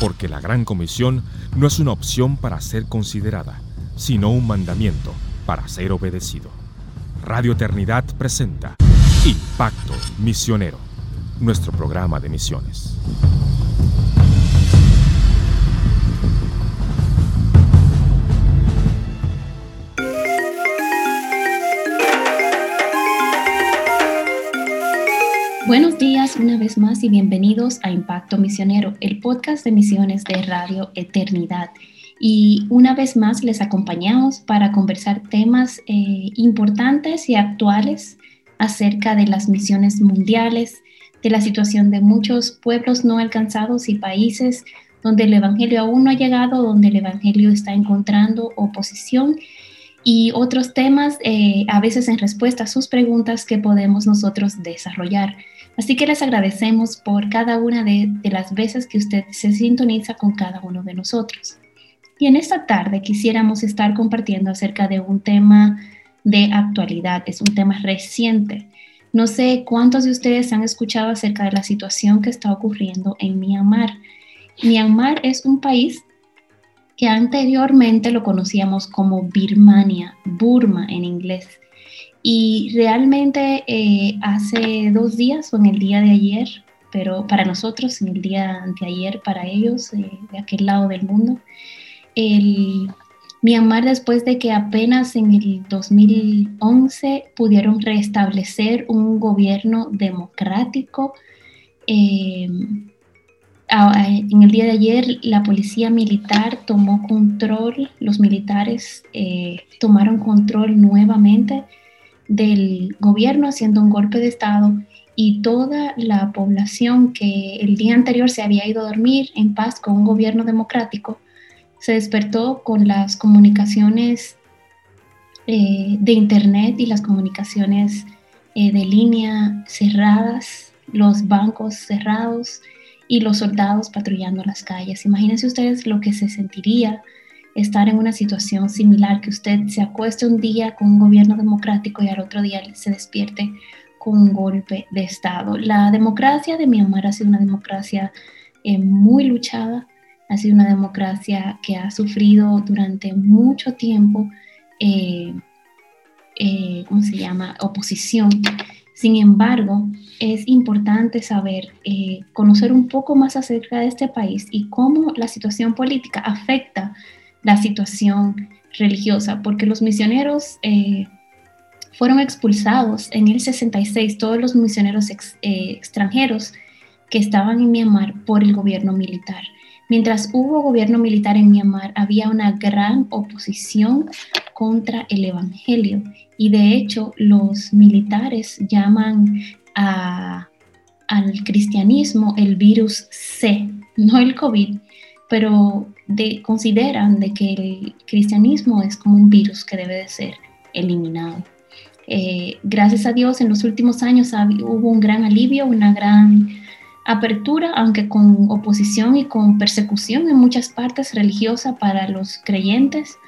porque la Gran Comisión no es una opción para ser considerada, sino un mandamiento para ser obedecido. Radio Eternidad presenta Impacto Misionero, nuestro programa de misiones. Buenos días una vez más y bienvenidos a Impacto Misionero, el podcast de misiones de Radio Eternidad. Y una vez más les acompañamos para conversar temas eh, importantes y actuales acerca de las misiones mundiales, de la situación de muchos pueblos no alcanzados y países donde el Evangelio aún no ha llegado, donde el Evangelio está encontrando oposición y otros temas, eh, a veces en respuesta a sus preguntas que podemos nosotros desarrollar. Así que les agradecemos por cada una de, las veces que usted se sintoniza con cada uno de nosotros. Y en esta tarde quisiéramos estar compartiendo acerca de un tema de actualidad, es un tema reciente. No sé cuántos de ustedes han escuchado acerca de la situación que está ocurriendo en Myanmar. Myanmar es un país que anteriormente lo conocíamos como Birmania, Burma en inglés. Y realmente eh, hace dos días o en el día de ayer, pero para nosotros en el día de ayer, para ellos eh, de aquel lado del mundo, el Myanmar después de que apenas en el 2011 pudieron restablecer un gobierno democrático. Eh, en el día de ayer la policía militar tomó control, los militares tomaron control nuevamente del gobierno haciendo un golpe de Estado y toda la población que el día anterior se había ido a dormir en paz con un gobierno democrático, se despertó con las comunicaciones eh, de Internet y las comunicaciones eh, de línea cerradas, los bancos cerrados y los soldados patrullando las calles. Imagínense ustedes lo que se sentiría estar en una situación similar, que usted se acueste un día con un gobierno democrático y al otro día se despierte con un golpe de Estado. La democracia de Myanmar ha sido una democracia eh, muy luchada, ha sido una democracia que ha sufrido durante mucho tiempo, eh, eh, ¿cómo se llama?, oposición. Sin embargo, es importante saber, conocer un poco más acerca de este país y cómo la situación política afecta la situación religiosa, porque los misioneros eh, fueron expulsados en el 66, todos los misioneros eh, extranjeros que estaban en Myanmar por el gobierno militar. Mientras hubo gobierno militar en Myanmar, había una gran oposición contra el Evangelio y de hecho los militares llaman al cristianismo el virus C, no el COVID, pero consideran de que el cristianismo es como un virus que debe de ser eliminado. Eh, gracias a Dios en los últimos años hubo un gran alivio, una gran apertura, aunque con oposición y con persecución en muchas partes religiosa para los creyentes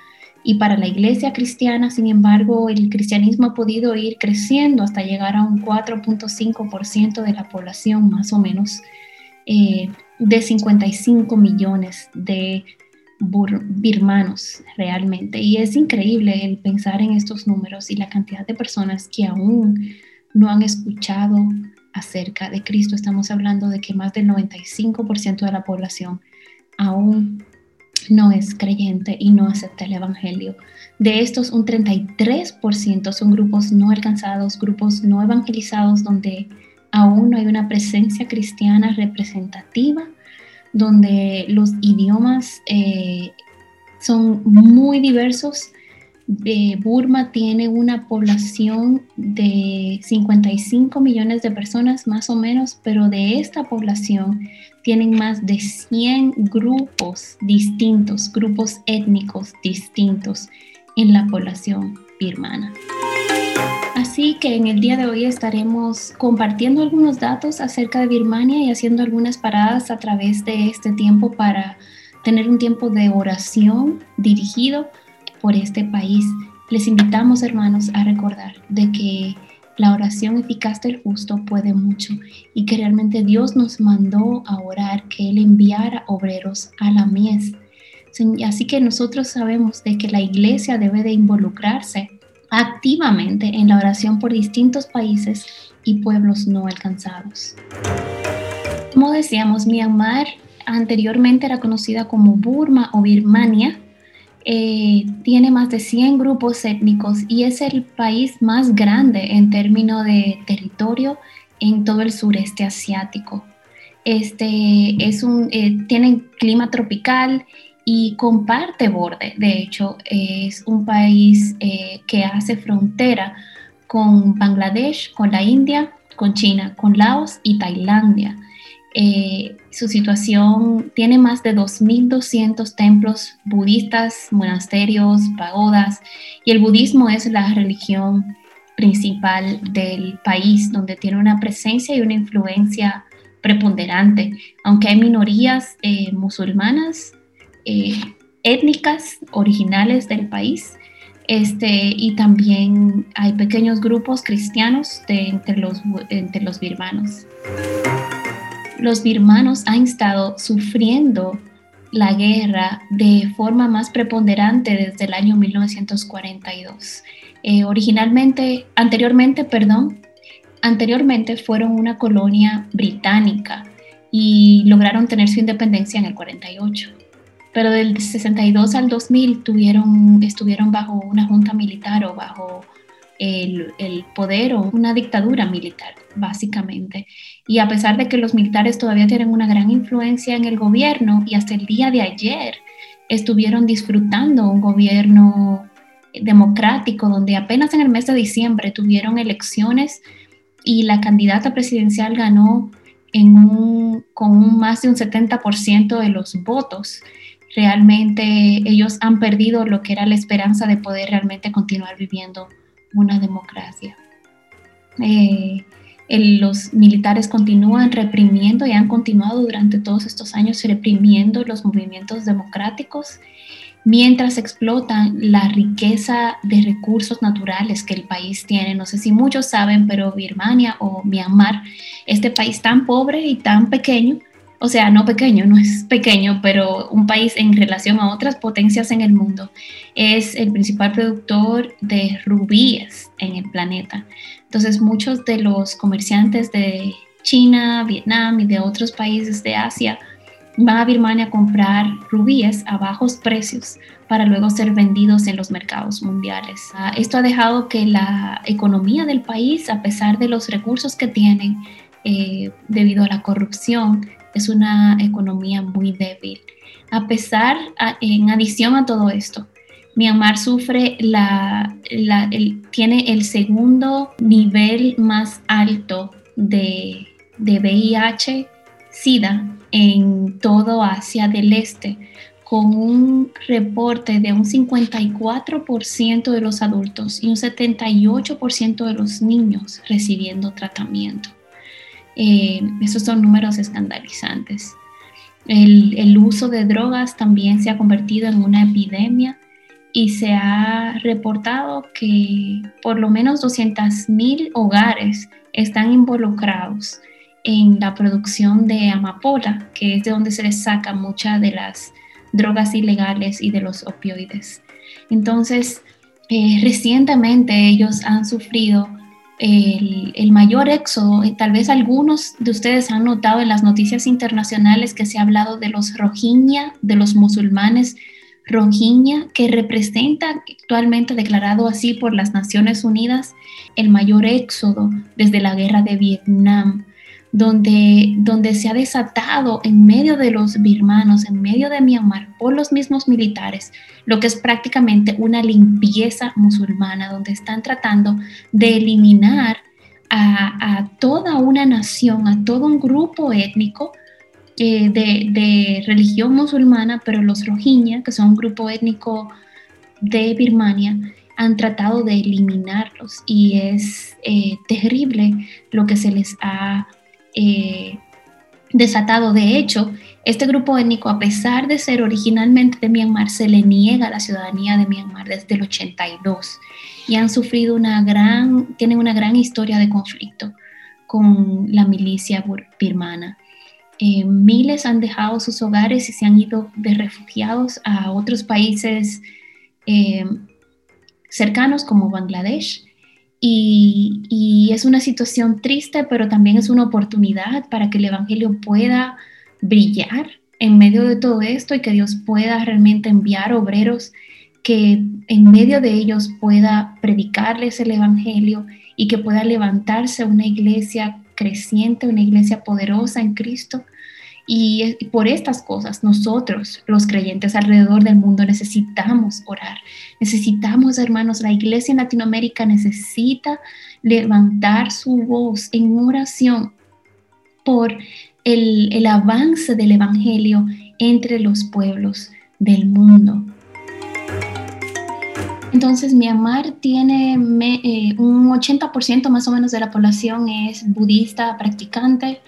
y para la iglesia cristiana. Sin embargo, el cristianismo ha podido ir creciendo hasta llegar a un 4.5% de la población más o menos. Eh, de 55 millones de birmanos realmente. Y es increíble el pensar en estos números y la cantidad de personas que aún no han escuchado acerca de Cristo. Estamos hablando de que más del 95% de la población aún no es creyente y no acepta el Evangelio. De estos, un 33% son grupos no alcanzados, grupos no evangelizados, donde aún no hay una presencia cristiana representativa, donde los idiomas eh, son muy diversos. Burma tiene una población de 55 millones de personas más o menos, pero de esta población tienen más de 100 grupos distintos, grupos étnicos distintos en la población birmana. Así que en el día de hoy estaremos compartiendo algunos datos acerca de Birmania y haciendo algunas paradas a través de este tiempo para tener un tiempo de oración dirigido por este país. Les invitamos, hermanos, a recordar de que la oración eficaz del justo puede mucho y que realmente Dios nos mandó a orar que Él enviara obreros a la mies. Así que nosotros sabemos de que la iglesia debe de involucrarse activamente en la oración por distintos países y pueblos no alcanzados. Como decíamos, Myanmar anteriormente era conocida como Burma o Birmania. Eh, tiene más de 100 grupos étnicos y es el país más grande en términos de territorio en todo el sureste asiático. Este es un, eh, tiene clima tropical y comparte borde. De hecho, es un país eh, que hace frontera con Bangladesh, con la India, con China, con Laos y Tailandia. Eh, su situación tiene más de 2.200 templos budistas, monasterios, pagodas, y el budismo es la religión principal del país, donde tiene una presencia y una influencia preponderante, aunque hay minorías eh, musulmanas, eh, étnicas originales del país, este, y también hay pequeños grupos cristianos entre, los, entre los birmanos los birmanos han estado sufriendo la guerra de forma más preponderante desde el año 1942. Eh, originalmente, anteriormente, perdón, anteriormente fueron una colonia británica y lograron tener su independencia en el 48. Pero del 62 al 2000 tuvieron, estuvieron bajo una junta militar o bajo el, el poder o una dictadura militar, básicamente. Y a pesar de que los militares todavía tienen una gran influencia en el gobierno y hasta el día de ayer estuvieron disfrutando un gobierno democrático donde apenas en el mes de diciembre tuvieron elecciones y la candidata presidencial ganó en un, con un más de un 70% de los votos. Realmente ellos han perdido lo que era la esperanza de poder realmente continuar viviendo una democracia. Eh, los militares continúan reprimiendo y han continuado durante todos estos años reprimiendo los movimientos democráticos mientras explotan la riqueza de recursos naturales que el país tiene. No sé si muchos saben, pero Birmania o Myanmar, este país tan pobre y tan pequeño, o sea, no pequeño, no es pequeño, pero un país en relación a otras potencias en el mundo, es el principal productor de rubíes en el planeta. Entonces, muchos de los comerciantes de China, Vietnam y de otros países de Asia van a Birmania a comprar rubíes a bajos precios para luego ser vendidos en los mercados mundiales. Ah, esto ha dejado que la economía del país, a pesar de los recursos que tienen eh, debido a la corrupción, es una economía muy débil. A pesar, en adición a todo esto, Myanmar sufre la, tiene el segundo nivel más alto de, de VIH, SIDA en todo Asia del Este, con un reporte de un 54% de los adultos y un 78% de los niños recibiendo tratamiento. Eh, esos son números escandalizantes. El, el, uso de drogas también se ha convertido en una epidemia y se ha reportado que por lo menos 200.000 hogares están involucrados en la producción de amapola, que es de donde se les saca muchas de las drogas ilegales y de los opioides. Entonces, eh, recientemente ellos han sufrido el, mayor éxodo. Tal vez algunos de ustedes han notado en las noticias internacionales que se ha hablado de los Rohingya, de los musulmanes Rohingya, que representa actualmente declarado así por las Naciones Unidas el mayor éxodo desde la guerra de Vietnam donde, donde se ha desatado en medio de los birmanos, en medio de Myanmar, por los mismos militares, lo que es prácticamente una limpieza musulmana, donde están tratando de eliminar a, toda una nación, a todo un grupo étnico eh, de, religión musulmana, pero los Rohingya, que son un grupo étnico de Birmania, han tratado de eliminarlos. Y es eh, terrible lo que se les ha eh, desatado. De hecho, este grupo étnico, a pesar de ser originalmente de Myanmar, se le niega la ciudadanía de Myanmar desde el 82. y han sufrido una gran, tienen una gran historia de conflicto con la milicia birmana. Eh, miles han dejado sus hogares y se han ido de refugiados a otros países eh, cercanos como Bangladesh. Y, es una situación triste, pero también es una oportunidad para que el Evangelio pueda brillar en medio de todo esto y que Dios pueda realmente enviar obreros que en medio de ellos pueda predicarles el Evangelio y que pueda levantarse una iglesia creciente, una iglesia poderosa en Cristo. Y, por estas cosas nosotros, los creyentes alrededor del mundo, necesitamos orar. Necesitamos, hermanos, la iglesia en Latinoamérica necesita levantar su voz en oración por el, el avance del Evangelio entre los pueblos del mundo. Entonces, Myanmar tiene eh, un 80% más o menos de la población es budista practicante.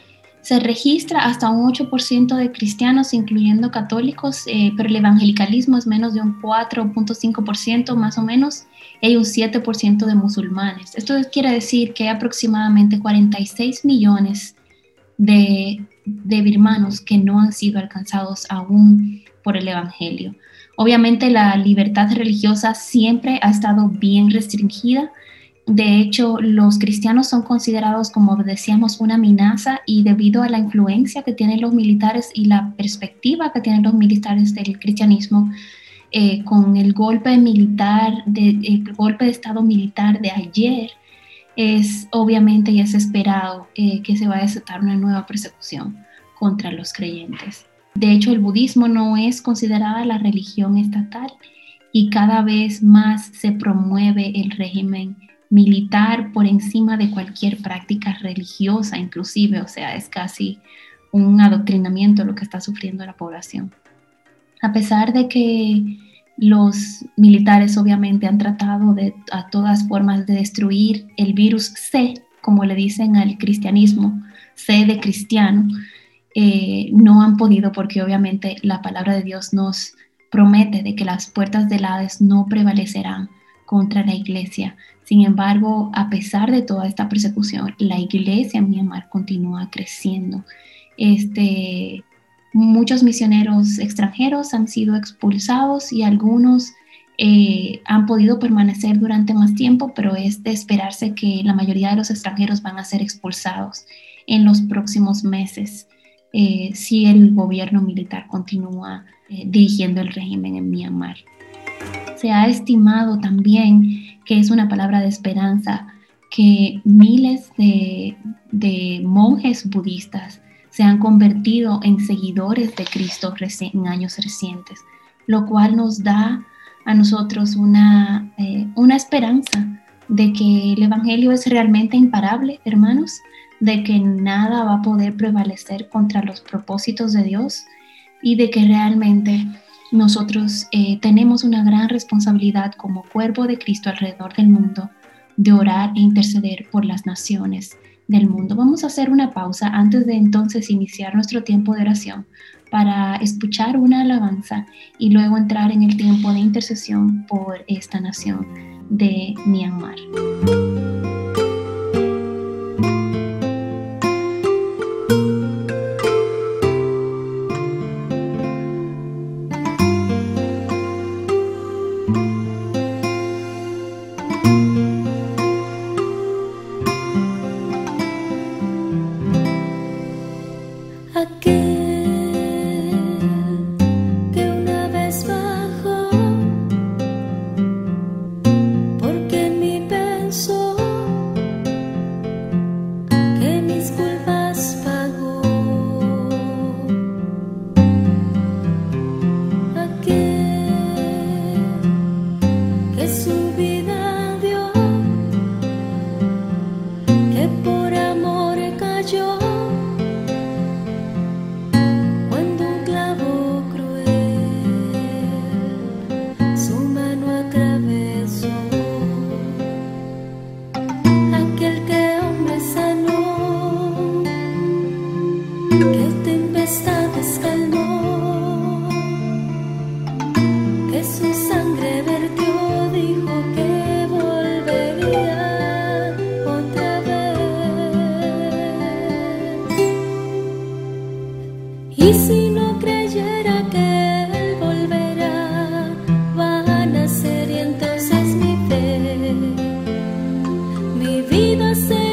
Se registra hasta un 8% de cristianos, incluyendo católicos, eh, pero el evangelicalismo es menos de un 4.5% más o menos. Y hay un 7% de musulmanes. Esto quiere decir que hay aproximadamente 46 millones de, de birmanos que no han sido alcanzados aún por el Evangelio. Obviamente la libertad religiosa siempre ha estado bien restringida. De hecho, los cristianos son considerados, como decíamos, una amenaza y debido a la influencia que tienen los militares y la perspectiva que tienen los militares del cristianismo, eh, con el golpe militar, de, el golpe de estado militar de ayer, es obviamente y es esperado eh, que se va a desatar una nueva persecución contra los creyentes. De hecho, el budismo no es considerada la religión estatal y cada vez más se promueve el régimen militar por encima de cualquier práctica religiosa, inclusive, o sea, es casi un adoctrinamiento lo que está sufriendo la población. A pesar de que los militares obviamente han tratado de a todas formas de destruir el virus C, como le dicen al cristianismo, C de cristiano, eh, no han podido porque obviamente la palabra de Dios nos promete de que las puertas del Hades no prevalecerán contra la iglesia. Sin embargo, a pesar de toda esta persecución, la iglesia en Myanmar continúa creciendo. Este, muchos misioneros extranjeros han sido expulsados y algunos eh, han podido permanecer durante más tiempo, pero es de esperarse que la mayoría de los extranjeros van a ser expulsados en los próximos meses. Eh, si el gobierno militar continúa eh, dirigiendo el régimen en Myanmar. Se ha estimado también que es una palabra de esperanza que miles de, monjes budistas se han convertido en seguidores de Cristo en años recientes, lo cual nos da a nosotros una, eh, una esperanza de que el Evangelio es realmente imparable, hermanos, de que nada va a poder prevalecer contra los propósitos de Dios y de que realmente nosotros eh, tenemos una gran responsabilidad como cuerpo de Cristo alrededor del mundo de orar e interceder por las naciones del mundo. Vamos a hacer una pausa antes de entonces iniciar nuestro tiempo de oración para escuchar una alabanza y luego entrar en el tiempo de intercesión por esta nación de Myanmar. say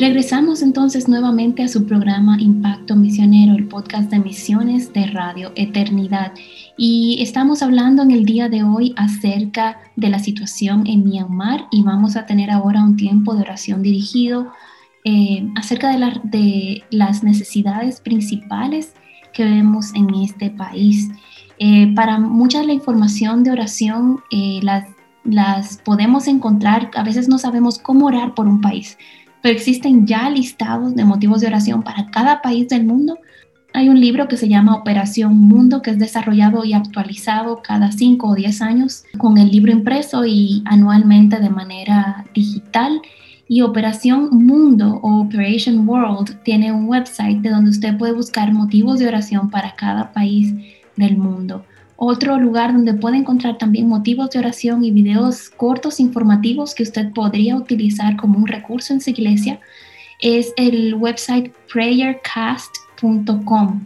Regresamos entonces nuevamente a su programa Impacto Misionero, el podcast de misiones de Radio Eternidad. Y estamos hablando en el día de hoy acerca de la situación en Myanmar y vamos a tener ahora un tiempo de oración dirigido eh, acerca de, las necesidades principales que vemos en este país. Eh, para mucha de la información de oración eh, las, las podemos encontrar, a veces no sabemos cómo orar por un país pero existen ya listados de motivos de oración para cada país del mundo. Hay un libro que se llama Operación Mundo, que es desarrollado y actualizado cada 5 o 10 años con el libro impreso y anualmente de manera digital. Y Operación Mundo o Operation World tiene un website de donde usted puede buscar motivos de oración para cada país del mundo. Otro lugar donde puede encontrar también motivos de oración y videos cortos informativos que usted podría utilizar como un recurso en su iglesia es el website prayercast.com.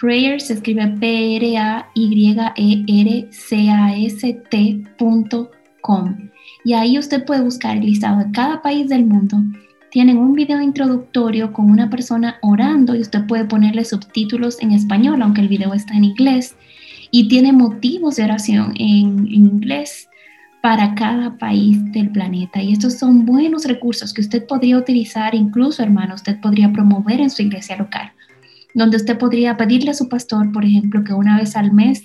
Prayer se escribe P-R-A-Y-E-R-C-A-S-T.com. Y ahí usted puede buscar el listado de cada país del mundo. Tienen un video introductorio con una persona orando y usted puede ponerle subtítulos en español, aunque el video está en inglés y tiene motivos de oración en, inglés para cada país del planeta. Y estos son buenos recursos que usted podría utilizar, incluso hermano, usted podría promover en su iglesia local, donde usted podría pedirle a su pastor, por ejemplo, que una vez al mes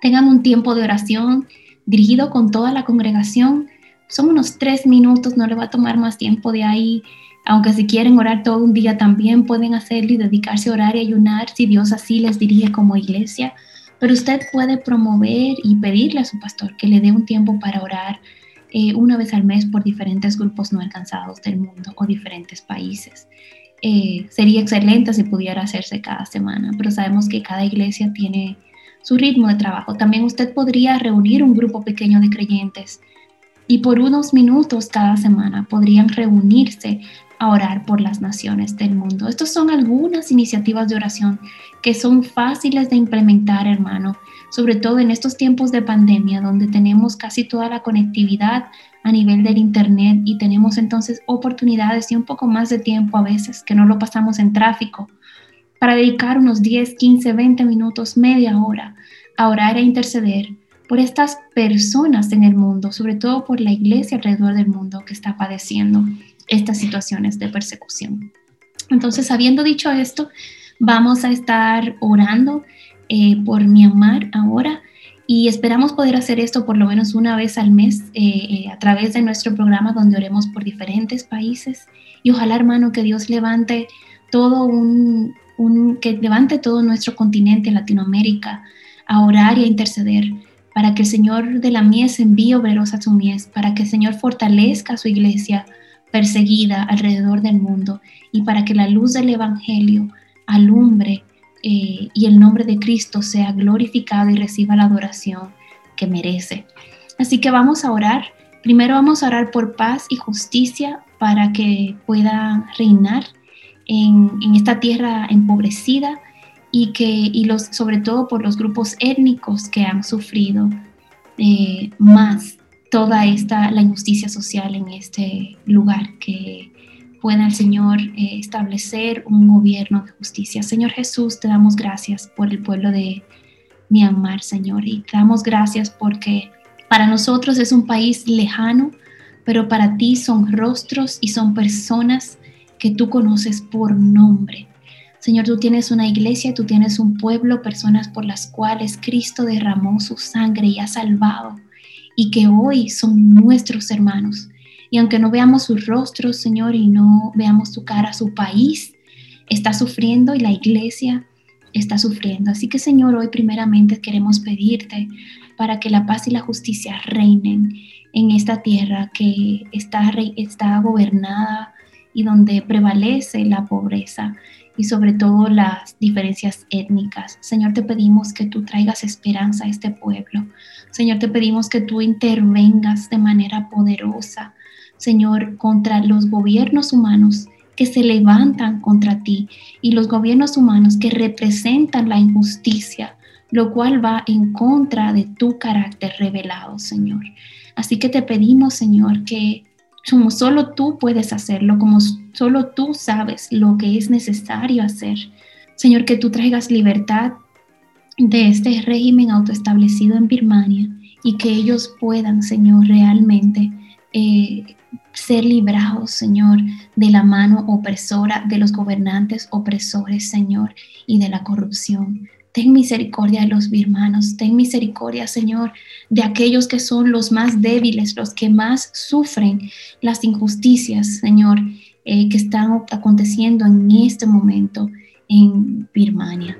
tengan un tiempo de oración dirigido con toda la congregación. Son unos tres minutos, no le va a tomar más tiempo de ahí aunque si quieren orar todo un día también pueden hacerlo y dedicarse a orar y ayunar si Dios así les dirige como iglesia. Pero usted puede promover y pedirle a su pastor que le dé un tiempo para orar eh, una vez al mes por diferentes grupos no alcanzados del mundo o diferentes países. eh, sería excelente si pudiera hacerse cada semana, pero sabemos que cada iglesia tiene su ritmo de trabajo. También usted podría reunir un grupo pequeño de creyentes y por unos minutos cada semana podrían reunirse a orar por las naciones del mundo. Estas son algunas iniciativas de oración que son fáciles de implementar, hermano, sobre todo en estos tiempos de pandemia donde tenemos casi toda la conectividad a nivel del Internet y tenemos entonces oportunidades y un poco más de tiempo a veces que no lo pasamos en tráfico para dedicar unos 10, 15, 20 minutos, media hora a orar e interceder por estas personas en el mundo, sobre todo por la iglesia alrededor del mundo que está padeciendo estas situaciones de persecución. Entonces, habiendo dicho esto, vamos a estar orando eh, por Myanmar ahora y esperamos poder hacer esto por lo menos una vez al mes eh, eh, a través de nuestro programa donde oremos por diferentes países y ojalá hermano que Dios levante todo un, que levante todo nuestro continente Latinoamérica a orar y a interceder para que el Señor de la mies envíe obreros a su mies, para que el Señor fortalezca su iglesia perseguida alrededor del mundo y para que la luz del Evangelio alumbre eh, y el nombre de Cristo sea glorificado y reciba la adoración que merece. Así que vamos a orar. Primero vamos a orar por paz y justicia para que pueda reinar en, esta tierra empobrecida y que y los sobre todo por los grupos étnicos que han sufrido eh, más toda esta la injusticia social en este lugar que pueda el Señor eh, establecer un gobierno de justicia. Señor Jesús, te damos gracias por el pueblo de Myanmar, Señor, y te damos gracias porque para nosotros es un país lejano, pero para ti son rostros y son personas que tú conoces por nombre. Señor, tú tienes una iglesia, tú tienes un pueblo, personas por las cuales Cristo derramó su sangre y ha salvado y que hoy son nuestros hermanos. Y aunque no veamos sus rostros, Señor, y no veamos su cara, su país está sufriendo y la iglesia está sufriendo. Así que, Señor, hoy primeramente queremos pedirte para que la paz y la justicia reinen en esta tierra que está, está gobernada y donde prevalece la pobreza y sobre todo las diferencias étnicas. Señor, te pedimos que tú traigas esperanza a este pueblo. Señor, te pedimos que tú intervengas de manera poderosa, Señor, contra los gobiernos humanos que se levantan contra ti y los gobiernos humanos que representan la injusticia, lo cual va en contra de tu carácter revelado, Señor. Así que te pedimos, Señor, que como solo tú puedes hacerlo, como solo tú sabes lo que es necesario hacer. Señor, que tú traigas libertad de este régimen autoestablecido en Birmania y que ellos puedan, Señor, realmente eh, ser librados, Señor, de la mano opresora de los gobernantes opresores, Señor, y de la corrupción. Ten misericordia de los birmanos, ten misericordia, Señor, de aquellos que son los más débiles, los que más sufren las injusticias, Señor, eh, que están aconteciendo en este momento en Birmania.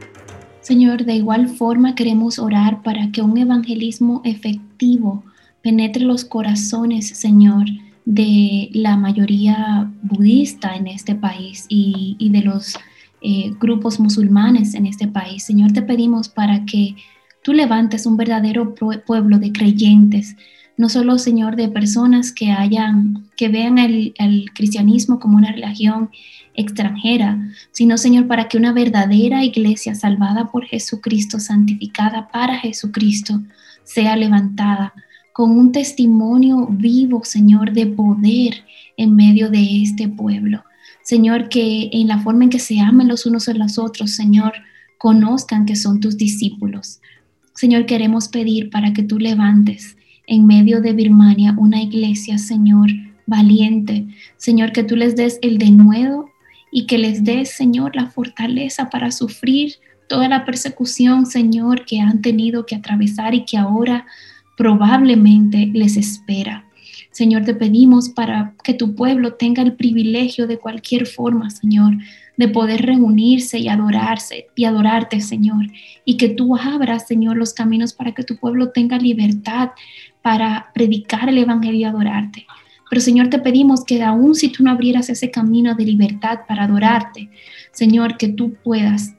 Señor, de igual forma queremos orar para que un evangelismo efectivo penetre los corazones, Señor, de la mayoría budista en este país y, y de los eh, grupos musulmanes en este país. Señor, te pedimos para que tú levantes un verdadero pueblo de creyentes, no solo, Señor, de personas que hayan, que vean el, el cristianismo como una religión extranjera, sino, Señor, para que una verdadera iglesia salvada por Jesucristo, santificada para Jesucristo, sea levantada con un testimonio vivo, Señor, de poder en medio de este pueblo. Señor, que en la forma en que se amen los unos a los otros, Señor, conozcan que son tus discípulos. Señor, queremos pedir para que tú levantes en medio de Birmania una iglesia, Señor, valiente. Señor, que tú les des el denuedo y que les des, Señor, la fortaleza para sufrir toda la persecución, Señor, que han tenido que atravesar y que ahora probablemente les espera. Señor, te pedimos para que tu pueblo tenga el privilegio de cualquier forma, Señor, de poder reunirse y adorarse y adorarte, Señor, y que tú abras, Señor, los caminos para que tu pueblo tenga libertad para predicar el evangelio y adorarte. Pero Señor, te pedimos que aún si tú no abrieras ese camino de libertad para adorarte, Señor, que tú puedas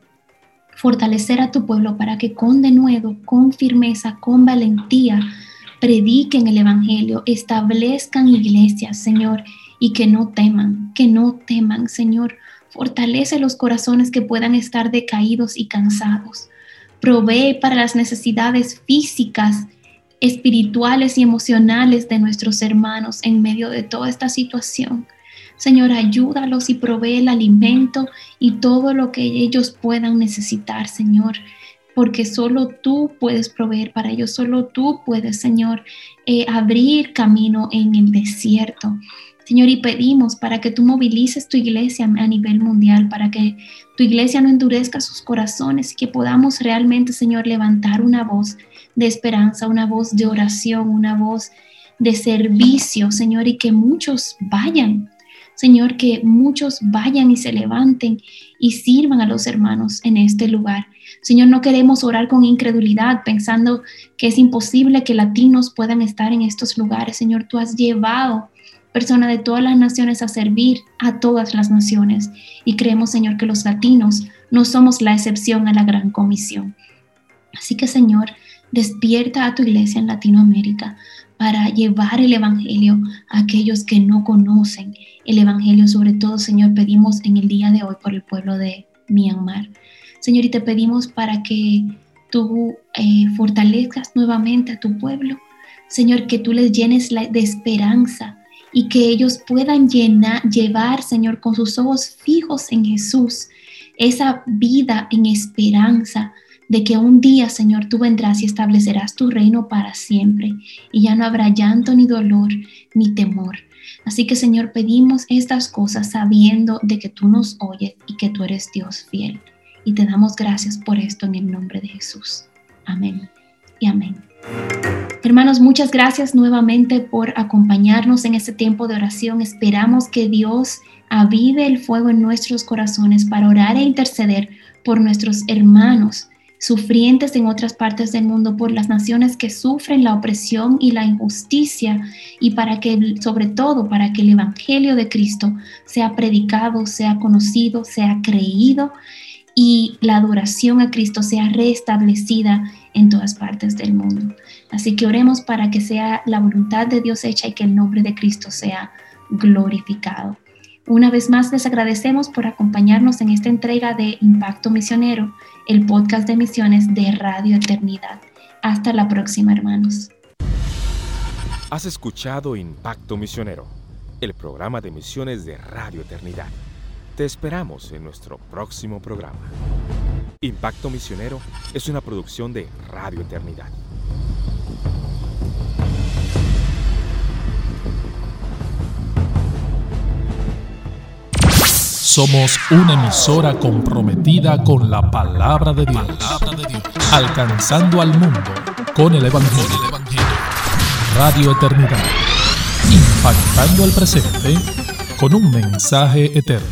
fortalecer a tu pueblo para que con denuedo, con firmeza, con valentía, prediquen el Evangelio, establezcan iglesias, Señor, y que no teman, que no teman, Señor. Fortalece los corazones que puedan estar decaídos y cansados. Provee para las necesidades físicas, espirituales y emocionales de nuestros hermanos en medio de toda esta situación. Señor, ayúdalos y provee el alimento y todo lo que ellos puedan necesitar, Señor porque solo tú puedes proveer para ellos, solo tú puedes, Señor, eh, abrir camino en el desierto. Señor, y pedimos para que tú movilices tu iglesia a nivel mundial, para que tu iglesia no endurezca sus corazones y que podamos realmente, Señor, levantar una voz de esperanza, una voz de oración, una voz de servicio, Señor, y que muchos vayan, Señor, que muchos vayan y se levanten y sirvan a los hermanos en este lugar. Señor, no queremos orar con incredulidad pensando que es imposible que latinos puedan estar en estos lugares. Señor, tú has llevado personas de todas las naciones a servir a todas las naciones. Y creemos, Señor, que los latinos no somos la excepción a la gran comisión. Así que, Señor, despierta a tu iglesia en Latinoamérica para llevar el Evangelio a aquellos que no conocen el Evangelio. Sobre todo, Señor, pedimos en el día de hoy por el pueblo de Myanmar. Señor, y te pedimos para que tú eh, fortalezcas nuevamente a tu pueblo. Señor, que tú les llenes de esperanza y que ellos puedan llenar, llevar, Señor, con sus ojos fijos en Jesús, esa vida en esperanza de que un día, Señor, tú vendrás y establecerás tu reino para siempre y ya no habrá llanto ni dolor ni temor. Así que, Señor, pedimos estas cosas sabiendo de que tú nos oyes y que tú eres Dios fiel. Y te damos gracias por esto en el nombre de Jesús. Amén y amén. Hermanos, muchas gracias nuevamente por acompañarnos en este tiempo de oración. Esperamos que Dios avive el fuego en nuestros corazones para orar e interceder por nuestros hermanos sufrientes en otras partes del mundo, por las naciones que sufren la opresión y la injusticia, y para que, sobre todo, para que el Evangelio de Cristo sea predicado, sea conocido, sea creído y la adoración a Cristo sea restablecida en todas partes del mundo. Así que oremos para que sea la voluntad de Dios hecha y que el nombre de Cristo sea glorificado. Una vez más les agradecemos por acompañarnos en esta entrega de Impacto Misionero, el podcast de misiones de Radio Eternidad. Hasta la próxima, hermanos. Has escuchado Impacto Misionero, el programa de misiones de Radio Eternidad. Te esperamos en nuestro próximo programa. Impacto Misionero es una producción de Radio Eternidad. Somos una emisora comprometida con la palabra de Dios, alcanzando al mundo con el Evangelio. Radio Eternidad, impactando el presente con un mensaje eterno.